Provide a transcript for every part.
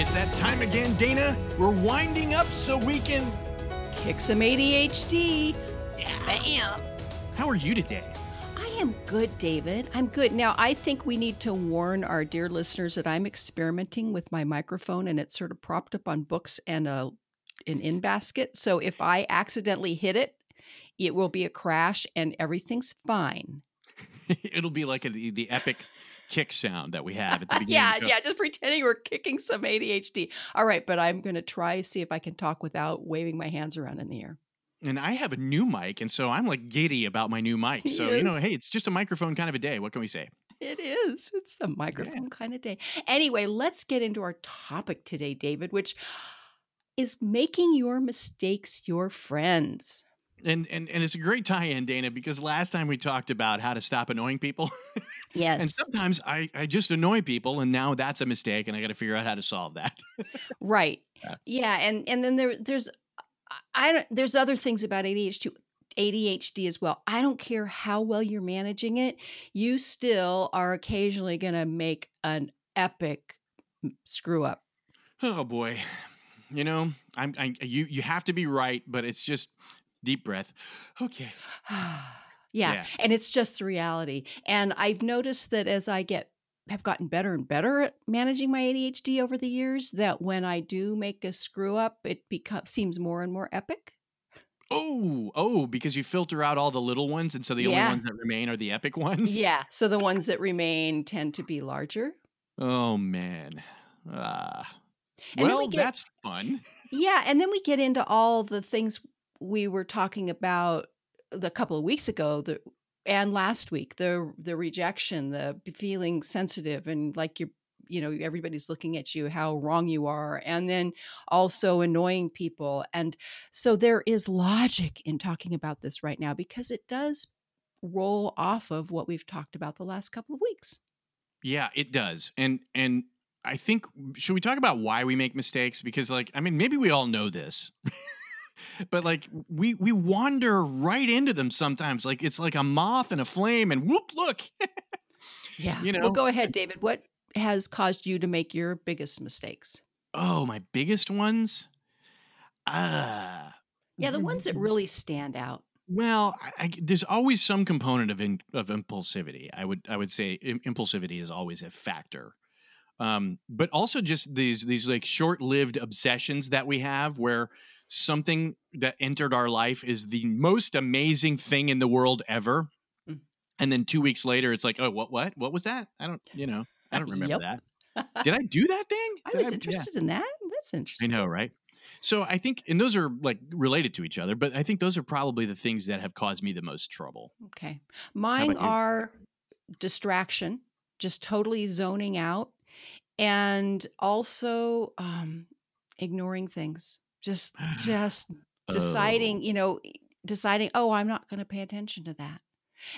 It's that time again, Dana. We're winding up so we can kick some ADHD. Yeah. Bam. How are you today? I am good, David. I'm good. Now, I think we need to warn our dear listeners that I'm experimenting with my microphone and it's sort of propped up on books and a an in basket. So if I accidentally hit it, it will be a crash and everything's fine. It'll be like a, the, the epic kick sound that we have at the beginning. yeah, yeah, just pretending we're kicking some ADHD. All right, but I'm going to try see if I can talk without waving my hands around in the air. And I have a new mic, and so I'm like giddy about my new mic. So, yes. you know, hey, it's just a microphone kind of a day. What can we say? It is. It's a microphone yeah. kind of day. Anyway, let's get into our topic today, David, which is making your mistakes your friends. And and and it's a great tie-in, Dana, because last time we talked about how to stop annoying people. Yes. And sometimes I, I just annoy people and now that's a mistake and I got to figure out how to solve that. right. Yeah. yeah. And, and then there, there's, I don't, there's other things about ADHD, ADHD as well. I don't care how well you're managing it. You still are occasionally going to make an epic screw up. Oh boy. You know, I'm, I, you, you have to be right, but it's just deep breath. Okay. Yeah. yeah. And it's just the reality. And I've noticed that as I get have gotten better and better at managing my ADHD over the years that when I do make a screw up, it becomes seems more and more epic. Oh, oh, because you filter out all the little ones, and so the yeah. only ones that remain are the epic ones. Yeah. So the ones that remain tend to be larger. Oh man. Ah. well, we get, that's fun. Yeah, and then we get into all the things we were talking about the couple of weeks ago the and last week the the rejection the feeling sensitive and like you're you know everybody's looking at you how wrong you are and then also annoying people and so there is logic in talking about this right now because it does roll off of what we've talked about the last couple of weeks. Yeah it does and and i think should we talk about why we make mistakes? Because like i mean maybe we all know this but like we we wander right into them sometimes like it's like a moth and a flame and whoop look. Yeah. You know? well go ahead david. What has caused you to make your biggest mistakes? Oh my biggest ones? Uh yeah the ones that really stand out. Well, I, I, there's always some component of in, of impulsivity. I would I would say impulsivity is always a factor, um, but also just these these like short lived obsessions that we have where something that entered our life is the most amazing thing in the world ever. Mm. And then two weeks later, it's like, oh, what, what, what was that? I don't, you know, I don't remember yep. that. Did I do that thing? Did I was I, interested yeah. in that. That's interesting. I know, right? So I think, and those are like related to each other, but I think those are probably the things that have caused me the most trouble. Okay. Mine are distraction, just totally zoning out, and also um, ignoring things just just deciding oh. you know deciding oh i'm not going to pay attention to that.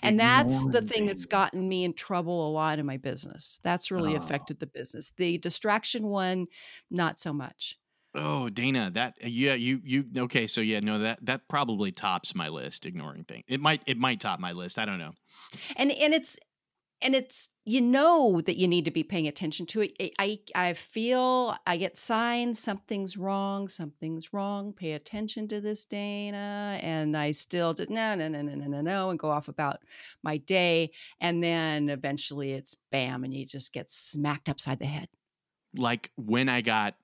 And that's the thing that's gotten me in trouble a lot in my business. That's really oh. affected the business. The distraction one not so much. Oh dana that uh, yeah you you okay so yeah no that that probably tops my list ignoring thing it might it might top my list i don't know. And and it's and it's you know that you need to be paying attention to it. I I feel I get signs something's wrong, something's wrong. Pay attention to this, Dana. And I still just no no no no no no no and go off about my day. And then eventually it's bam, and you just get smacked upside the head. Like when I got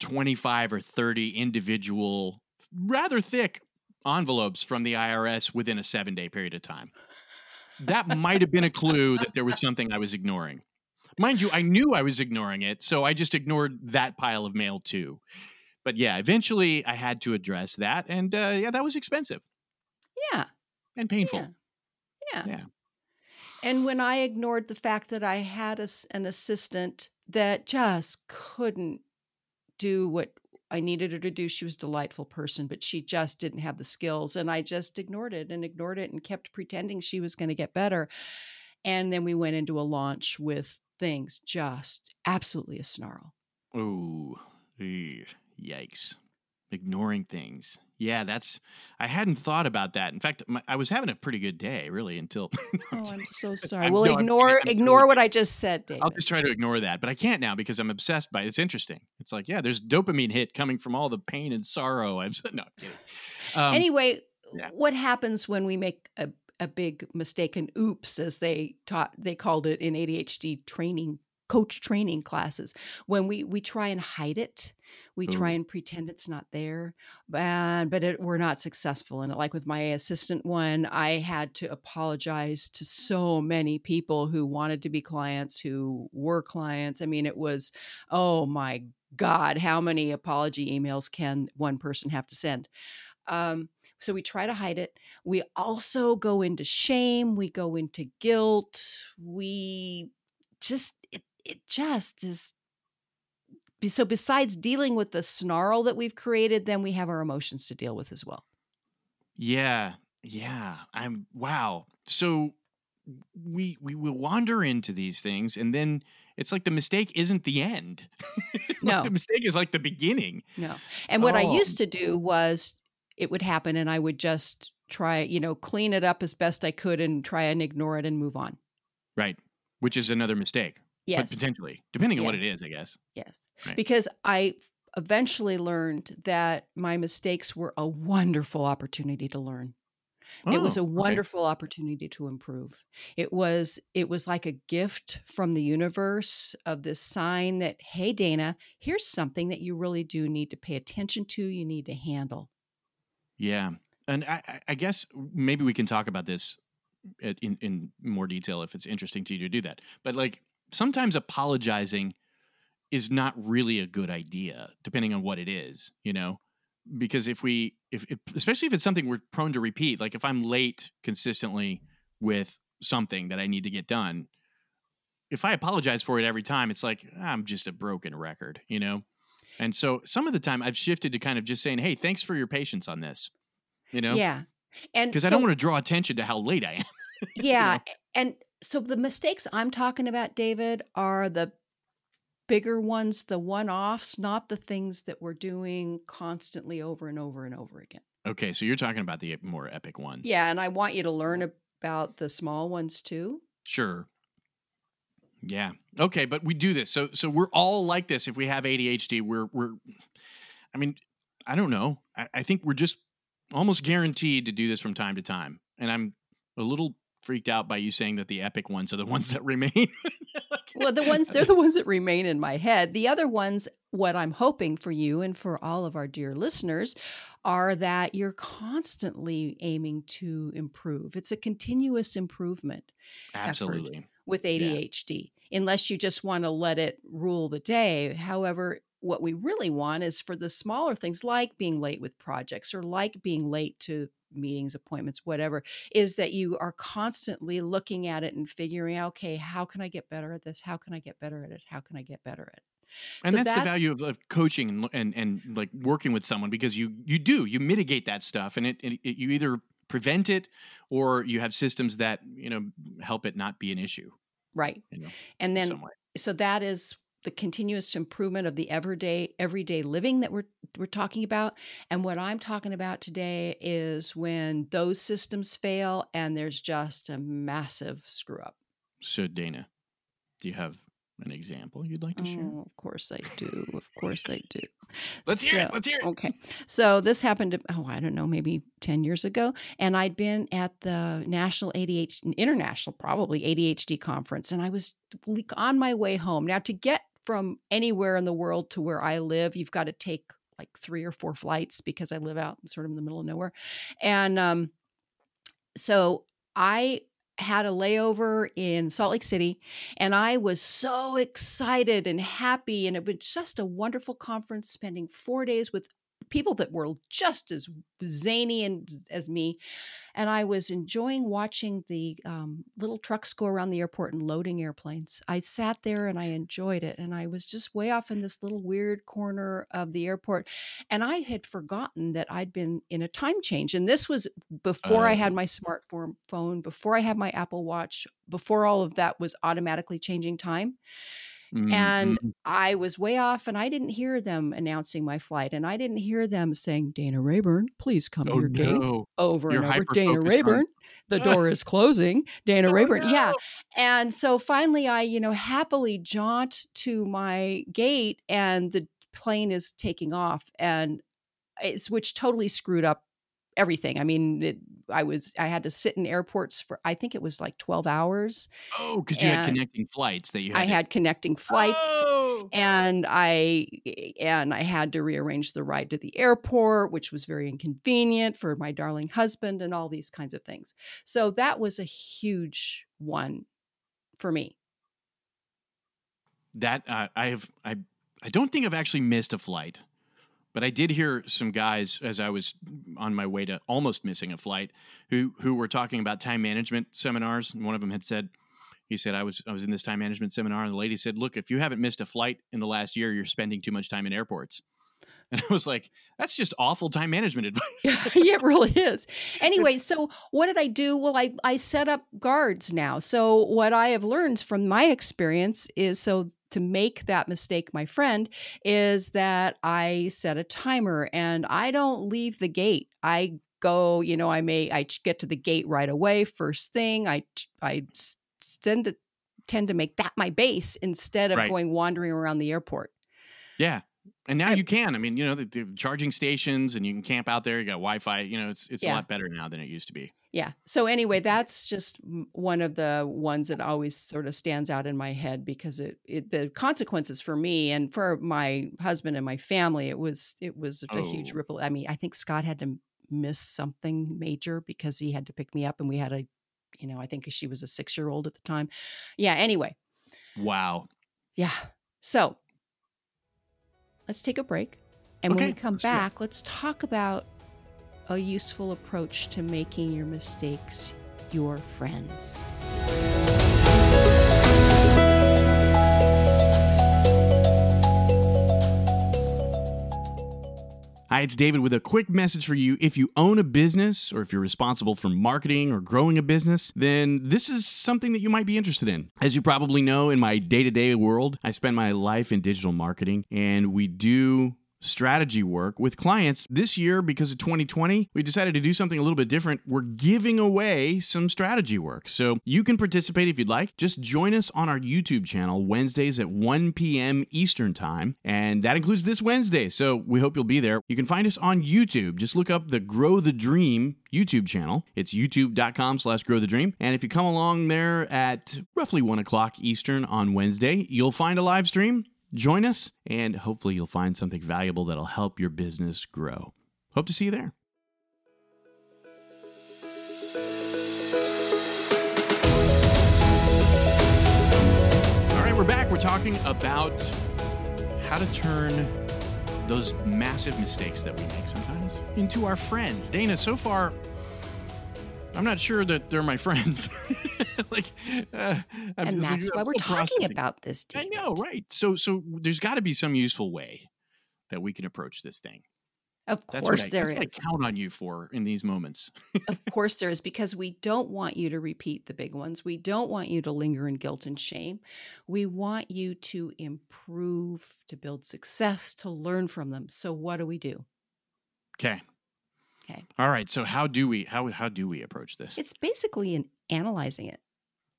twenty five or thirty individual, rather thick envelopes from the IRS within a seven day period of time that might have been a clue that there was something I was ignoring. Mind you, I knew I was ignoring it, so I just ignored that pile of mail too. But yeah, eventually I had to address that, and uh, yeah, that was expensive. Yeah, and painful. Yeah. yeah. yeah. And when I ignored the fact that I had a, an assistant that just couldn't do what I needed her to do. She was a delightful person, but she just didn't have the skills. And I just ignored it and ignored it and kept pretending she was going to get better. And then we went into a launch with things just absolutely a snarl. Ooh, yikes. Ignoring things. Yeah, that's. I hadn't thought about that. In fact, my, I was having a pretty good day, really, until. oh, I'm so sorry. I'm, well, no, ignore I'm, I'm ignore totally, what I just said, David. I'll just try to ignore that, but I can't now because I'm obsessed by it. It's interesting. It's like, yeah, there's dopamine hit coming from all the pain and sorrow. I'm no kidding. Um, anyway, yeah. what happens when we make a a big mistake and oops as they taught they called it in ADHD training coach training classes when we we try and hide it we Ooh. try and pretend it's not there but but it, we're not successful in it like with my assistant one i had to apologize to so many people who wanted to be clients who were clients i mean it was oh my god how many apology emails can one person have to send um, so we try to hide it. We also go into shame. We go into guilt. We just, it, just is. So besides dealing with the snarl that we've created, then we have our emotions to deal with as well. Yeah. Yeah. I'm, wow. So we, we will wander into these things and then it's like the mistake isn't the end. like no. The mistake is like the beginning. No. And what oh. I used to do was it would happen and I would just try, you know, clean it up as best I could and try and ignore it and move on. Right. Which is another mistake. Yes. But potentially, depending on what it is, I guess. Yes. Right. Because I eventually learned that my mistakes were a wonderful opportunity to learn. Oh, it was oh, a wonderful okay. opportunity to improve. It was it was like a gift from the universe of this sign that hey Dana, here's something that you really do need to pay attention to, you need to handle. Yeah, and I, I guess maybe we can talk about this in in more detail if it's interesting to you to do that. But like sometimes apologizing is not really a good idea, depending on what it is. You know, because if we if, if especially if it's something we're prone to repeat, like if I'm late consistently with something that I need to get done, if I apologize for it every time, it's like ah, I'm just a broken record, you know? And so some of the time I've shifted to kind of just saying, "Hey, thanks for your patience on this." You know? Yeah. And because so, I don't want to draw attention to how late I am. yeah. You know? And so the mistakes I'm talking about, David, are the bigger ones, the one-offs, not the things that we're doing constantly over and over and over again. Okay, so you're talking about the more epic ones. Yeah, and I want you to learn about the small ones too. Sure. Yeah. Okay, but we do this. So so we're all like this if we have ADHD. We're we're I mean, I don't know. I, I think we're just almost guaranteed to do this from time to time. And I'm a little freaked out by you saying that the epic ones are the ones that remain. well, the ones they're the ones that remain in my head. The other ones, what I'm hoping for you and for all of our dear listeners, are that you're constantly aiming to improve. It's a continuous improvement. Absolutely with ADHD, yeah. unless you just want to let it rule the day. However, what we really want is for the smaller things like being late with projects or like being late to meetings, appointments, whatever, is that you are constantly looking at it and figuring out, okay, how can I get better at this? How can I get better at it? How can I get better at it? And so that's, that's, the value of, of coaching and, and, and like working with someone because you you do you mitigate that stuff and it, it, it you either prevent it or you have systems that you know help it not be an issue right you know, and then so that is the continuous improvement of the everyday everyday living that we're we're talking about. And what i'm talking about today is when those systems fail and there's just a massive screw up. So dana do you have an example you'd like to share? Oh, of course i do. Of course i do. let's so, hear it let's hear it. okay. So this happened oh i don't know maybe 10 years ago. And i'd been at the national adhd international probably adhd conference. And i was on my way home. Now to get from anywhere in the world to where I live, you've got to take like three or four flights because I live out sort of in the middle of nowhere. And um, so I had a layover in Salt Lake City and I was so excited and happy. And it was just a wonderful conference, spending four days with people that were just as zany and as me. And I was enjoying watching the um, little trucks go around the airport and loading airplanes. I sat there and I enjoyed it. And I was just way off in this little weird corner of the airport. And I had forgotten that I'd been in a time change. And this was before I had Oh. my smartphone, phone, before I had my Apple Watch, before all of that was automatically changing time. Mm, And. I was way off and I didn't hear them announcing my flight. And I didn't hear them saying, Dana Rayburn, please come to Oh your gate over You're and over. Dana Rayburn, the door is closing. Dana Oh Rayburn. Yeah. And so finally I, you know, happily jaunt to my gate and the plane is taking off and it's which totally screwed up everything. I mean, it, I was I had to sit in airports for I think it was like 12 hours Oh, because you had connecting flights that you I had to. had connecting flights Oh. and I and I had to rearrange the ride to the airport, which was very inconvenient for my darling husband and all these kinds of things. So that was a huge one for me. That uh, I have I I don't think I've actually missed a flight, but I did hear some guys as I was on my way to almost missing a flight who who were talking about time management seminars, and one of them had said. He said, "I was I was in this time management seminar, and the lady said, "Look, if you haven't missed a flight in the last year, you're spending too much time in airports." And I was like, "That's just awful time management advice." yeah, it really is. Anyway, so what did I do? Well, I I set up guards now. So what I have learned from my experience is so to make that mistake, my friend, is that I set a timer and I don't leave the gate. I go, you know, I may I get to the gate right away first thing. I I tend to tend to make that my base instead of Right. going wandering around the airport. Yeah. And now you can. I mean, you know, the, the charging stations and you can camp out there. You got Wi-Fi. You know, it's it's a lot better now than it used to be. Yeah. So anyway, that's just one of the ones that always sort of stands out in my head because it, it the consequences for me and for my husband and my family, it was it was a huge Oh. ripple. I mean, I think Scott had to miss something major because he had to pick me up and we had a you know, I think she was a 6-year-old at the time. Yeah, anyway. Wow. Yeah. So, let's take a break. And when we come let's back, let's talk about a useful approach to making your mistakes your friends. Hi, it's David with a quick message for you. If you own a business or if you're responsible for marketing or growing a business, then this is something that you might be interested in. As you probably know, in my day to day world, I spend my life in digital marketing and we do strategy work with clients. This year, because of 2020, we decided to do something a little bit different. We're giving away some strategy work. So you can participate if you'd like. Just join us on our YouTube channel Wednesdays at 1 p.m. Eastern Time. And that includes this Wednesday. So we hope you'll be there. You can find us on YouTube. Just look up the Grow the Dream YouTube channel. It's youtube.com slash grow the dream. And if you come along there at roughly 1 o'clock Eastern on Wednesday, you'll find a live stream. Join us, and hopefully, you'll find something valuable that'll help your business grow. Hope to see you there. All right, we're back. We're talking about how to turn those massive mistakes that we make sometimes into our friends. Dana, so far, I'm not sure that they're my friends. like, uh, I'm and that's why we're talking processing. about this, I know, right? So, so there's got to be some useful way that we can approach this thing. Of course I, there is. I count on you for in these moments. of course there is because we don't want you to repeat the big ones. We don't want you to linger in guilt and shame. We want you to improve, to build success, to learn from them. So what do we do? Okay. Okay. All right. So how do we how how do we approach this? It's basically in analyzing it.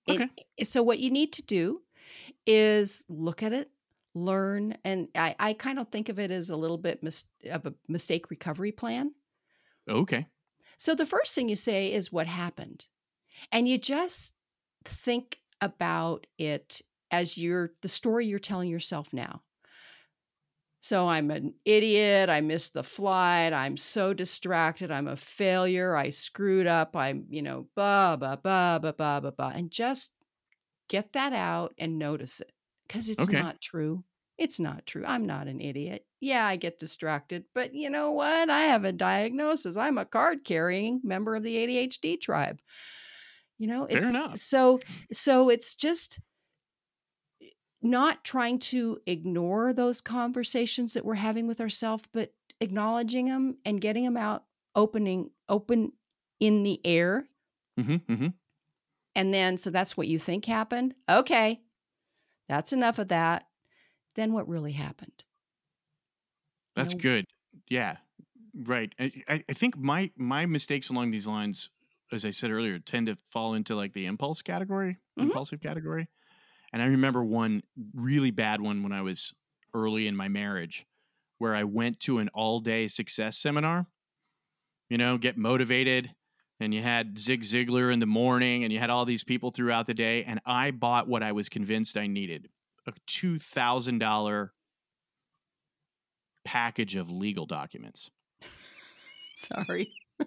It- Okay. so what you need to do is look at it, learn, and I, I kind of think of it as a little bit mis- of a mistake recovery plan. Okay. So the first thing you say is what happened. And you just think about it as you're the story you're telling yourself now. So I'm an idiot. I missed the flight. I'm so distracted. I'm a failure. I screwed up. I'm, you know, blah, blah, blah, blah, blah, blah, blah. And just get that out and notice it because it's Okay. not true. It's not true. I'm not an idiot. Yeah, I get distracted, but you know what? I have a diagnosis. I'm a card carrying member of the ADHD tribe. You know, Fair it's enough. so so it's just not trying to ignore those conversations that we're having with ourselves, but acknowledging them and getting them out, opening open in the air. hmm hmm And then, so that's what you think happened. Okay, that's enough of that. Then what really happened? That's know- good. Yeah, right. I, I think my my mistakes along these lines, as I said earlier, tend to fall into like the impulse category, Mhm. impulsive category. And I remember one really bad one when I was early in my marriage, where I went to an all day success seminar. You know, get motivated. And you had Zig Ziglar in the morning, and you had all these people throughout the day. And I bought what I was convinced I needed a $2,000 package of legal documents Sorry.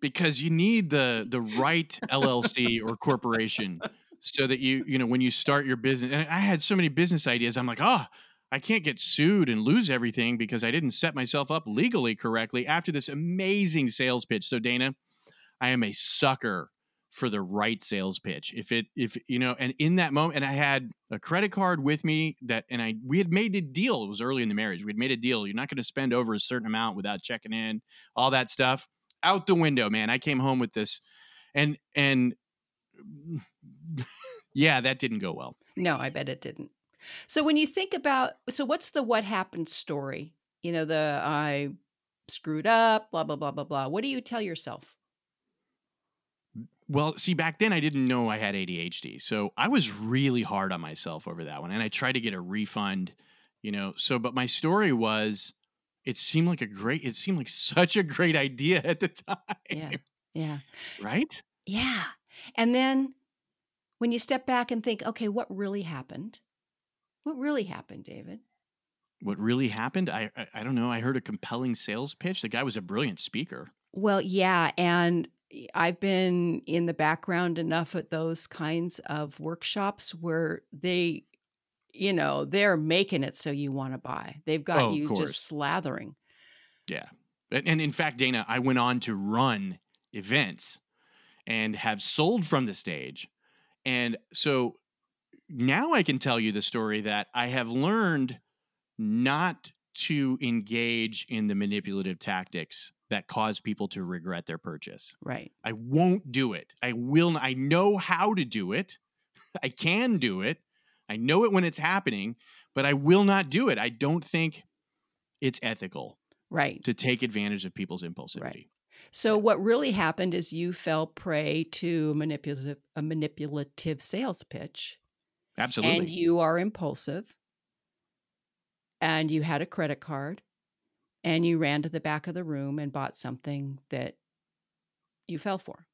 because you need the the right LLC or corporation so that you you know when you start your business and I had so many business ideas I'm like oh I can't get sued and lose everything because I didn't set myself up legally correctly after this amazing sales pitch. So Dana I am a sucker for the right sales pitch. If it if you know and in that moment and I had a credit card with me that and I we had made a deal. It was early in the marriage. We had made a deal. You're not going to spend over a certain amount without checking in all that stuff. Out the window, man. I came home with this, and and yeah, that didn't go well. No, I bet it didn't. So when you think about, so what's the what happened story? You know, the I screwed up, blah blah blah blah blah. What do you tell yourself? Well, see, back then I didn't know I had ADHD, so I was really hard on myself over that one, and I tried to get a refund. You know, so but my story was, it seemed like a great, it seemed like such a great idea at the time, Yeah, yeah, right? yeah. And then when you step back and think, okay, what really happened? What really happened, David? What really happened? I, I I don't know. I heard a compelling sales pitch. The guy was a brilliant speaker. Well, yeah, and I've been in the background enough at those kinds of workshops where they, you know, they're making it so you want to buy. They've got Oh, you just slathering. Yeah. And in fact, Dana, I went on to run events and have sold from the stage. And so now I can tell you the story that I have learned not to engage in the manipulative tactics that cause people to regret their purchase. Right. I won't do it. I will. I know how to do it. I can do it. I know it when it's happening, but I will not do it. I don't think it's ethical Right. to take advantage of people's impulsivity. So what really happened is you fell prey to a manipulative a manipulative sales pitch Absolutely. and you are impulsive and you had a credit card and you ran to the back of the room and bought something that you fell for.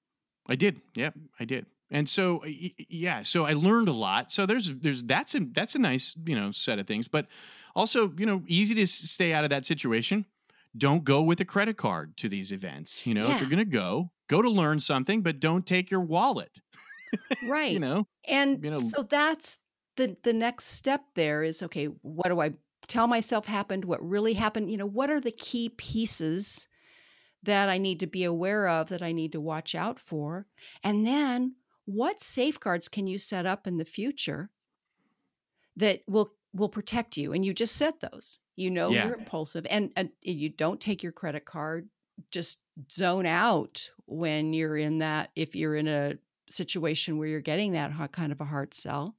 I did. Yep, I did. And so yeah, so I learned a lot. So there's there's that's a that's a nice, you know, set of things, but also, you know, easy to stay out of that situation. Don't go with a credit card to these events. You know, if you're going to go, go to learn something, but don't take your wallet, Right. you know. And you know- so that's the the next step there is okay, what do I tell myself happened? What really happened? You know, what are the key pieces that I need to be aware of that I need to watch out for? And then what safeguards can you set up in the future that will will protect you? And you just set those. You know Yeah. you're impulsive and, and you don't take your credit card. Just zone out when you're in that if you're in a situation where you're getting that kind of a hard sell.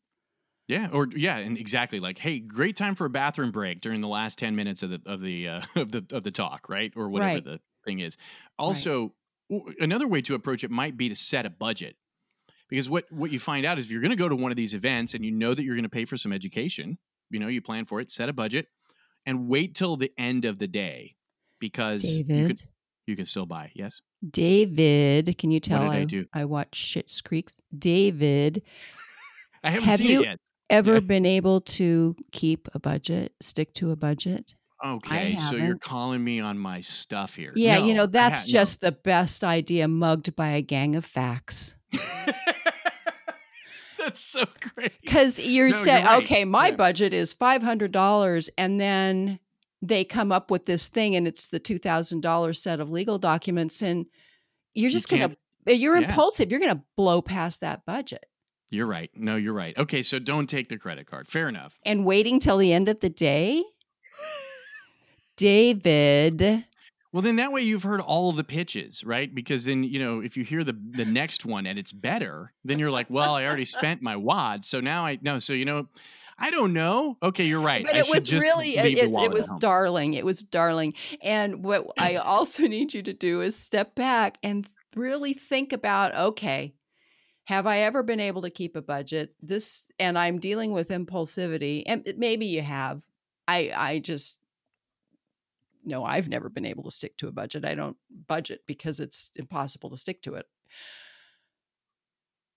Yeah, or yeah, and exactly like, hey, great time for a bathroom break during the last ten minutes of the of the uh, of the of the talk, right, or whatever Right. the thing is. Also, w- another way to approach it might be to set a budget, because what what you find out is if you're going to go to one of these events and you know that you're going to pay for some education, you know, you plan for it, set a budget, and wait till the end of the day, because you David, could you can still buy. Yes, David, can you tell I I, do? I watch Schitt's Creeks? David, I haven't Have seen you- it yet. ever Yeah. been able to keep a budget, stick to a budget? Okay, so you're calling me on my stuff here. Yeah, you know, that's ha- no. just the best idea mugged by a gang of facts. That's so great. Because you're No, you're right. okay, my Yeah. budget is five hundred dollars, and then they come up with this thing, and it's the two thousand dollars set of legal documents, and you're just gonna, you're yeah. impulsive. You're gonna blow past that budget. You're right. No, you're right. Okay, so don't take the credit card. Fair enough. And waiting till the end of the day, David. Well, then that way you've heard all of the pitches, right? Because then you know if you hear the the next one and it's better, then you're like, well, I already spent my wad, so now I no. So you know, I don't know. Okay, you're right. But I it was really, it, it, it was darling. It was darling. And what I also need you to do is step back and really think about okay, have I ever been able to keep a budget? This, and I'm dealing with impulsivity, and maybe you have. I, I just, no, I've never been able to stick to a budget. I don't budget because it's impossible to stick to it.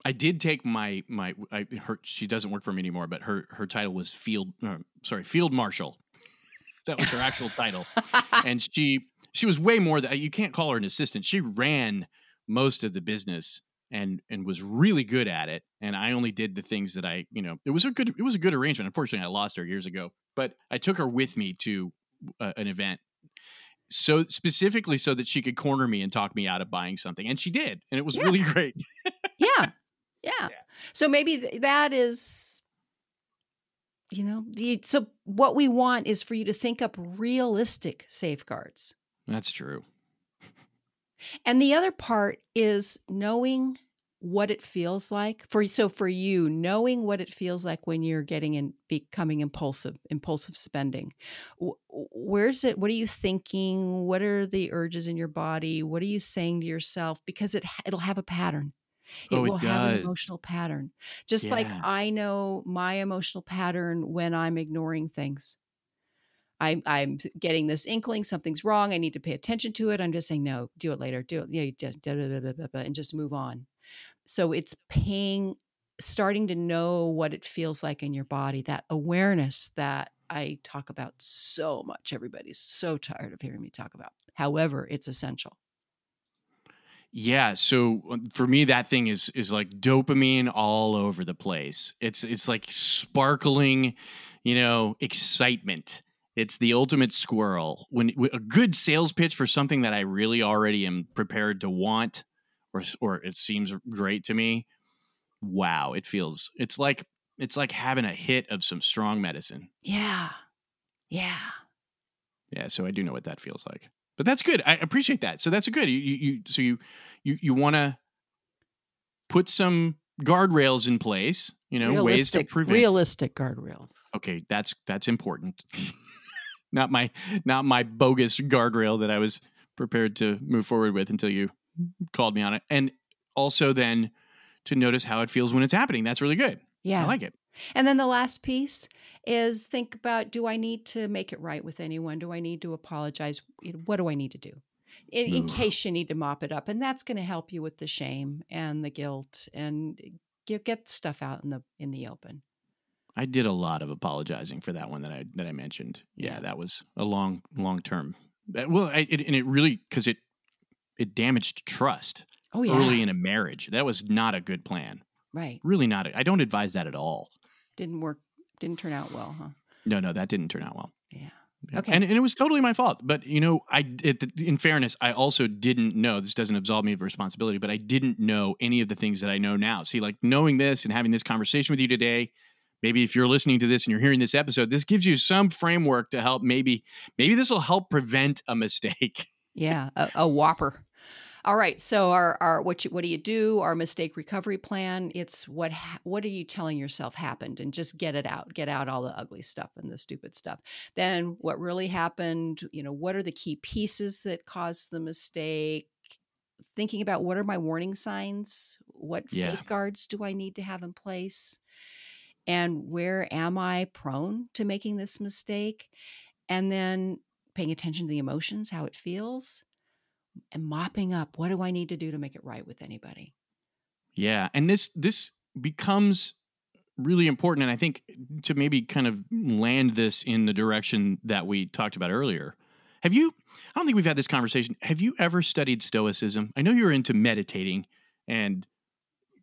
I did take my my I, her. She doesn't work for me anymore, but her her title was field. Uh, sorry, field marshal. That was her actual title, and she she was way more than you can't call her an assistant. She ran most of the business and and was really good at it. And I only did the things that I you know it was a good it was a good arrangement. Unfortunately, I lost her years ago, but I took her with me to uh, an event. So specifically so that she could corner me and talk me out of buying something, and she did, and it was Yeah. really great. yeah. yeah so maybe th- that is you know the, so what we want is for you to think up realistic safeguards That's true. and the other part is knowing what it feels like for so for you knowing what it feels like when you're getting and becoming impulsive impulsive spending where's it what are you thinking what are the urges in your body what are you saying to yourself because it it'll have a pattern it Oh, it will have an emotional pattern just like i know my emotional pattern when i'm ignoring things I'm I'm getting this inkling something's wrong. I need to pay attention to it. I'm just saying no, do it later. Do it, yeah, da- da- da, and just move on. So it's paying, starting to know what it feels like in your body. That awareness that I talk about so much. Everybody's so tired of hearing me talk about. However, it's essential. Yeah, so uh, for me that thing is is like dopamine all over the place. It's it's like sparkling, you know, excitement. It's the ultimate squirrel. When when- a good sales pitch for something that I really already am prepared to want or or it seems great to me. Wow, it feels it's like it's like having a hit of some strong medicine. Yeah, yeah. Yeah, so I do know what that feels like. But that's good. I appreciate that. So that's good. You you, so you you you want to put some guardrails in place, you know, ways to prevent. realistic guardrails. okay, that's that's important. not my not my bogus guardrail that I was prepared to move forward with until you called me on it. And also then to notice how it feels when it's happening. That's really good. Yeah, I like it. And then the last piece is think about do I need to make it right with anyone? Do I need to apologize? What do I need to do? In, in case you need to mop it up. And that's going to help you with the shame and the guilt and get, get stuff out in the in the open. I did a lot of apologizing for that one that I that I mentioned. Yeah, Yeah. that was a long long term. Well, I, it, and it really because it it damaged trust Oh yeah. early in a marriage. That was not a good plan. right. Really not. I don't advise that at all. Didn't work didn't turn out well, huh? No, no, that didn't turn out well. Yeah. Yeah. Okay. and, and it was totally my fault. But you know, I it, in fairness, I also didn't know. This doesn't absolve me of responsibility, but I didn't know any of the things that I know now. See, like knowing this and having this conversation with you today. Maybe if you're listening to this and you're hearing this episode, this gives you some framework to help. Maybe, maybe this will help prevent a mistake. Yeah, a, a whopper. All right. So our our what you, what do you do? Our mistake recovery plan. It's what ha- what are you telling yourself happened, and just get it out. Get out all the ugly stuff and the stupid stuff. Then what really happened? You know, what are the key pieces that caused the mistake? Thinking about what are my warning signs? What Yeah. safeguards do I need to have in place? And where am I prone to making this mistake? And then paying attention to the emotions, how it feels, and mopping up. What do I need to do to make it right with anybody? Yeah, and this this becomes really important and I think to maybe kind of land this in the direction that we talked about earlier. Have you I don't think we've had this conversation. Have you ever studied stoicism? I know you're into meditating and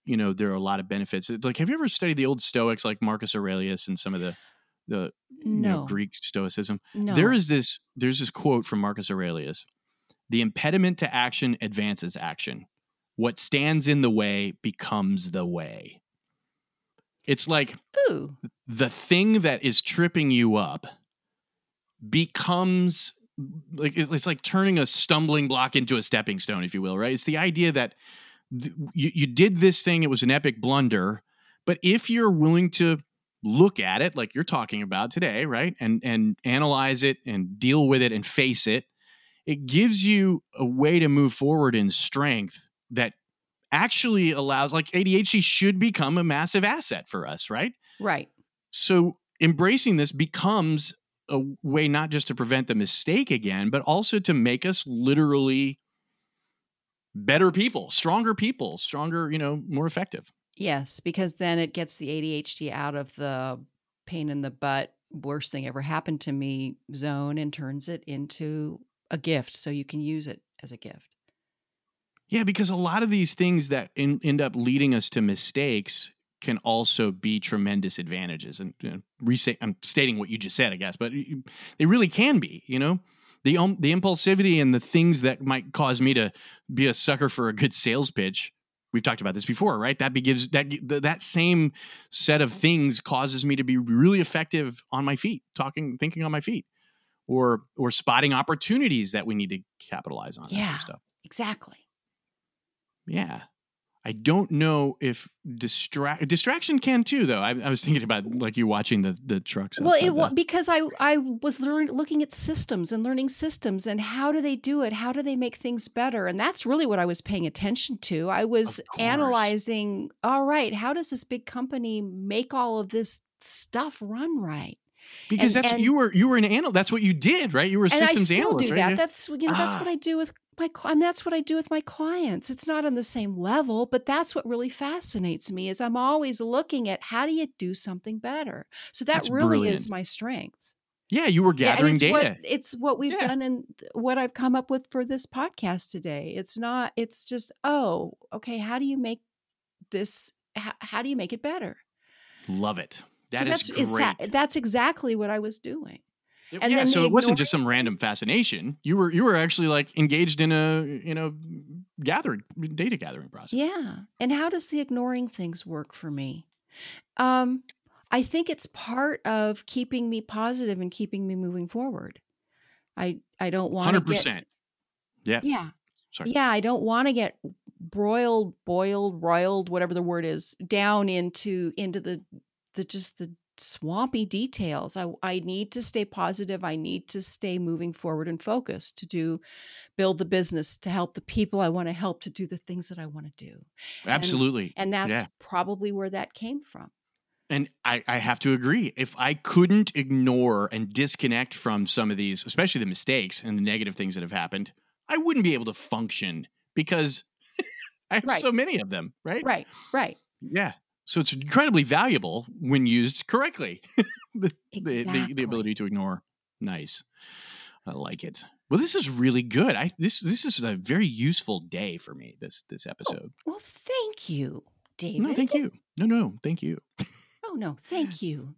you know there are a lot of benefits. It's Like, have you ever studied the old Stoics like Marcus Aurelius and some of the the you know, Greek Stoicism? no. There is this there's this quote from Marcus Aurelius. The impediment to action advances action. What stands in the way becomes the way. It's like Ooh, the thing that is tripping you up becomes like it's like turning a stumbling block into a stepping stone if you will right it's the idea that th- you, you did this thing it was an epic blunder but if you're willing to look at it like you're talking about today right and and analyze it and deal with it and face it it gives you a way to move forward in strength that actually allows like ADHD should become a massive asset for us right right. so embracing this becomes a way not just to prevent the mistake again, but also to make us literally better people, stronger people, stronger, you know, more effective. Yes, because then it gets the ADHD out of the pain in the butt, worst thing ever happened to me zone and turns it into a gift so you can use it as a gift. Yeah, because a lot of these things that in, end up leading us to mistakes can also be tremendous advantages. And you know, resa- I'm stating what you just said, I guess, but they really can be. You know, the um, the impulsivity and the things that might cause me to be a sucker for a good sales pitch. We've talked about this before, right? That begins that th- that same set of things causes me to be really effective on my feet, talking, thinking on my feet, or or spotting opportunities that we need to capitalize on. that sort Yeah. of stuff. Exactly. Yeah. I don't know if distract distraction can too, though. I, I was thinking about like you watching the the trucks. Well, it outside wa- the- because I I was learn, looking at systems and learning systems and how do they do it? How do they make things better? And that's really what I was paying attention to. I was analyzing. All right, how does this big company make all of this stuff run right? Because and- that's and- you were you were an analyst. That's what you did, right? You were a and I systems still analyst, do right? that. Yeah. That's you know that's what Ah. I do with my and that's what I do with my clients. It's not on the same level, but that's what really fascinates me is I'm always looking at how do you do something better. So that That's really brilliant. is my strength. yeah, you were Yeah, gathering it's data. What, it's what we've Yeah. done and what I've come up with for this podcast today. It's not. It's just oh, okay. How do you make this? How, how do you make it better? Love it. That so is that's great. exa- that's exactly what I was doing. It- and yeah, then so it wasn't just some random fascination. You were you were actually like engaged in a you know gathering data gathering process. Yeah. And how does the ignoring things work for me? Um, I think it's part of keeping me positive and keeping me moving forward. I I don't want hundred percent. Yeah. yeah Sorry. yeah I don't want to get broiled, boiled, roiled, whatever the word is, down into into the the just the swampy details. I I need to stay positive. I need to stay moving forward and focused to do build the business to help the people I want to help to do the things that I want to do. Absolutely. And that's Yeah. probably where that came from. And I, I have to agree. If I couldn't ignore and disconnect from some of these, especially the mistakes and the negative things that have happened, I wouldn't be able to function because I have Right. so many of them, right? Right, right. Yeah. So it's incredibly valuable when used correctly. the, the, the, the ability to ignore. Nice. I like it. Well, this is really good. I this this is a very useful day for me. This this oh, episode. Well, thank you, David. no, thank you. No, no, thank you. Oh no, thank you.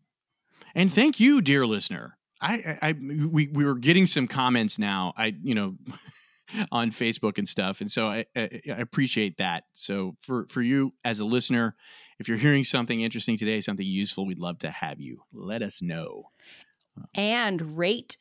And thank you, dear listener. I, I, I we, we were getting some comments now. I, you know, on Facebook and stuff, and so I, I, I appreciate that. So for for you as a listener, if you're hearing something interesting today, something useful, we'd love to have you. Let us know. And rate,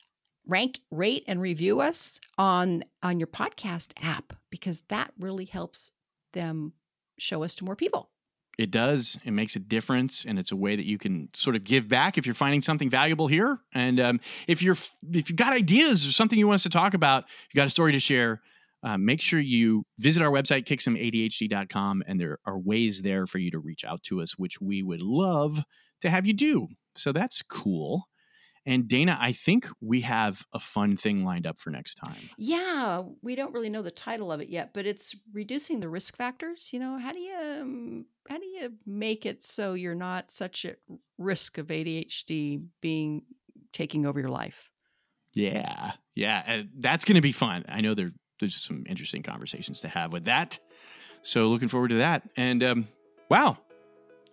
rank, rate, and review us on on your podcast app because that really helps them show us to more people. It does. It makes a difference, and it's a way that you can sort of give back if you're finding something valuable here. And um, if you're if you've got ideas or something you want us to talk about, you got a story to share. Uh, make sure you visit our website kicksomeadhd.com and there are ways there for you to reach out to us which we would love to have you do so that's cool and dana i think we have a fun thing lined up for next time Yeah, we don't really know the title of it yet, but it's reducing the risk factors. You know, how do you um, how do you make it so you're not such at risk of ADHD being taking over your life? Yeah, yeah, that's going to be fun. I know there there's some interesting conversations to have with that. So looking forward to that. And um, Wow.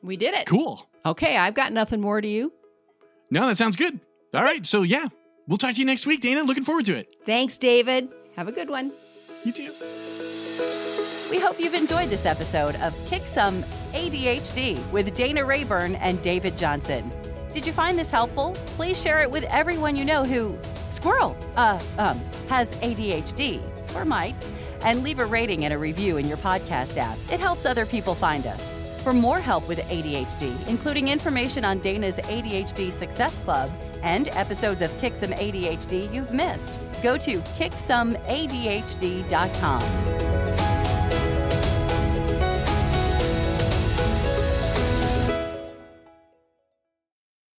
We did it. Cool. Okay, I've got nothing more to you. No, that sounds good. All right. So, yeah, we'll talk to you next week, Dana. Looking forward to it. Thanks, David. Have a good one. You too. We hope you've enjoyed this episode of Kick Some ADHD with Dana Rayburn and David Johnson. Did you find this helpful? Please share it with everyone you know who, squirrel, uh, um, has ADHD or might, and leave a rating and a review in your podcast app. It helps other people find us. For more help with ADHD, including information on Dana's ADHD Success Club and episodes of Kick Some ADHD you've missed, go to kicksomeadhd.com.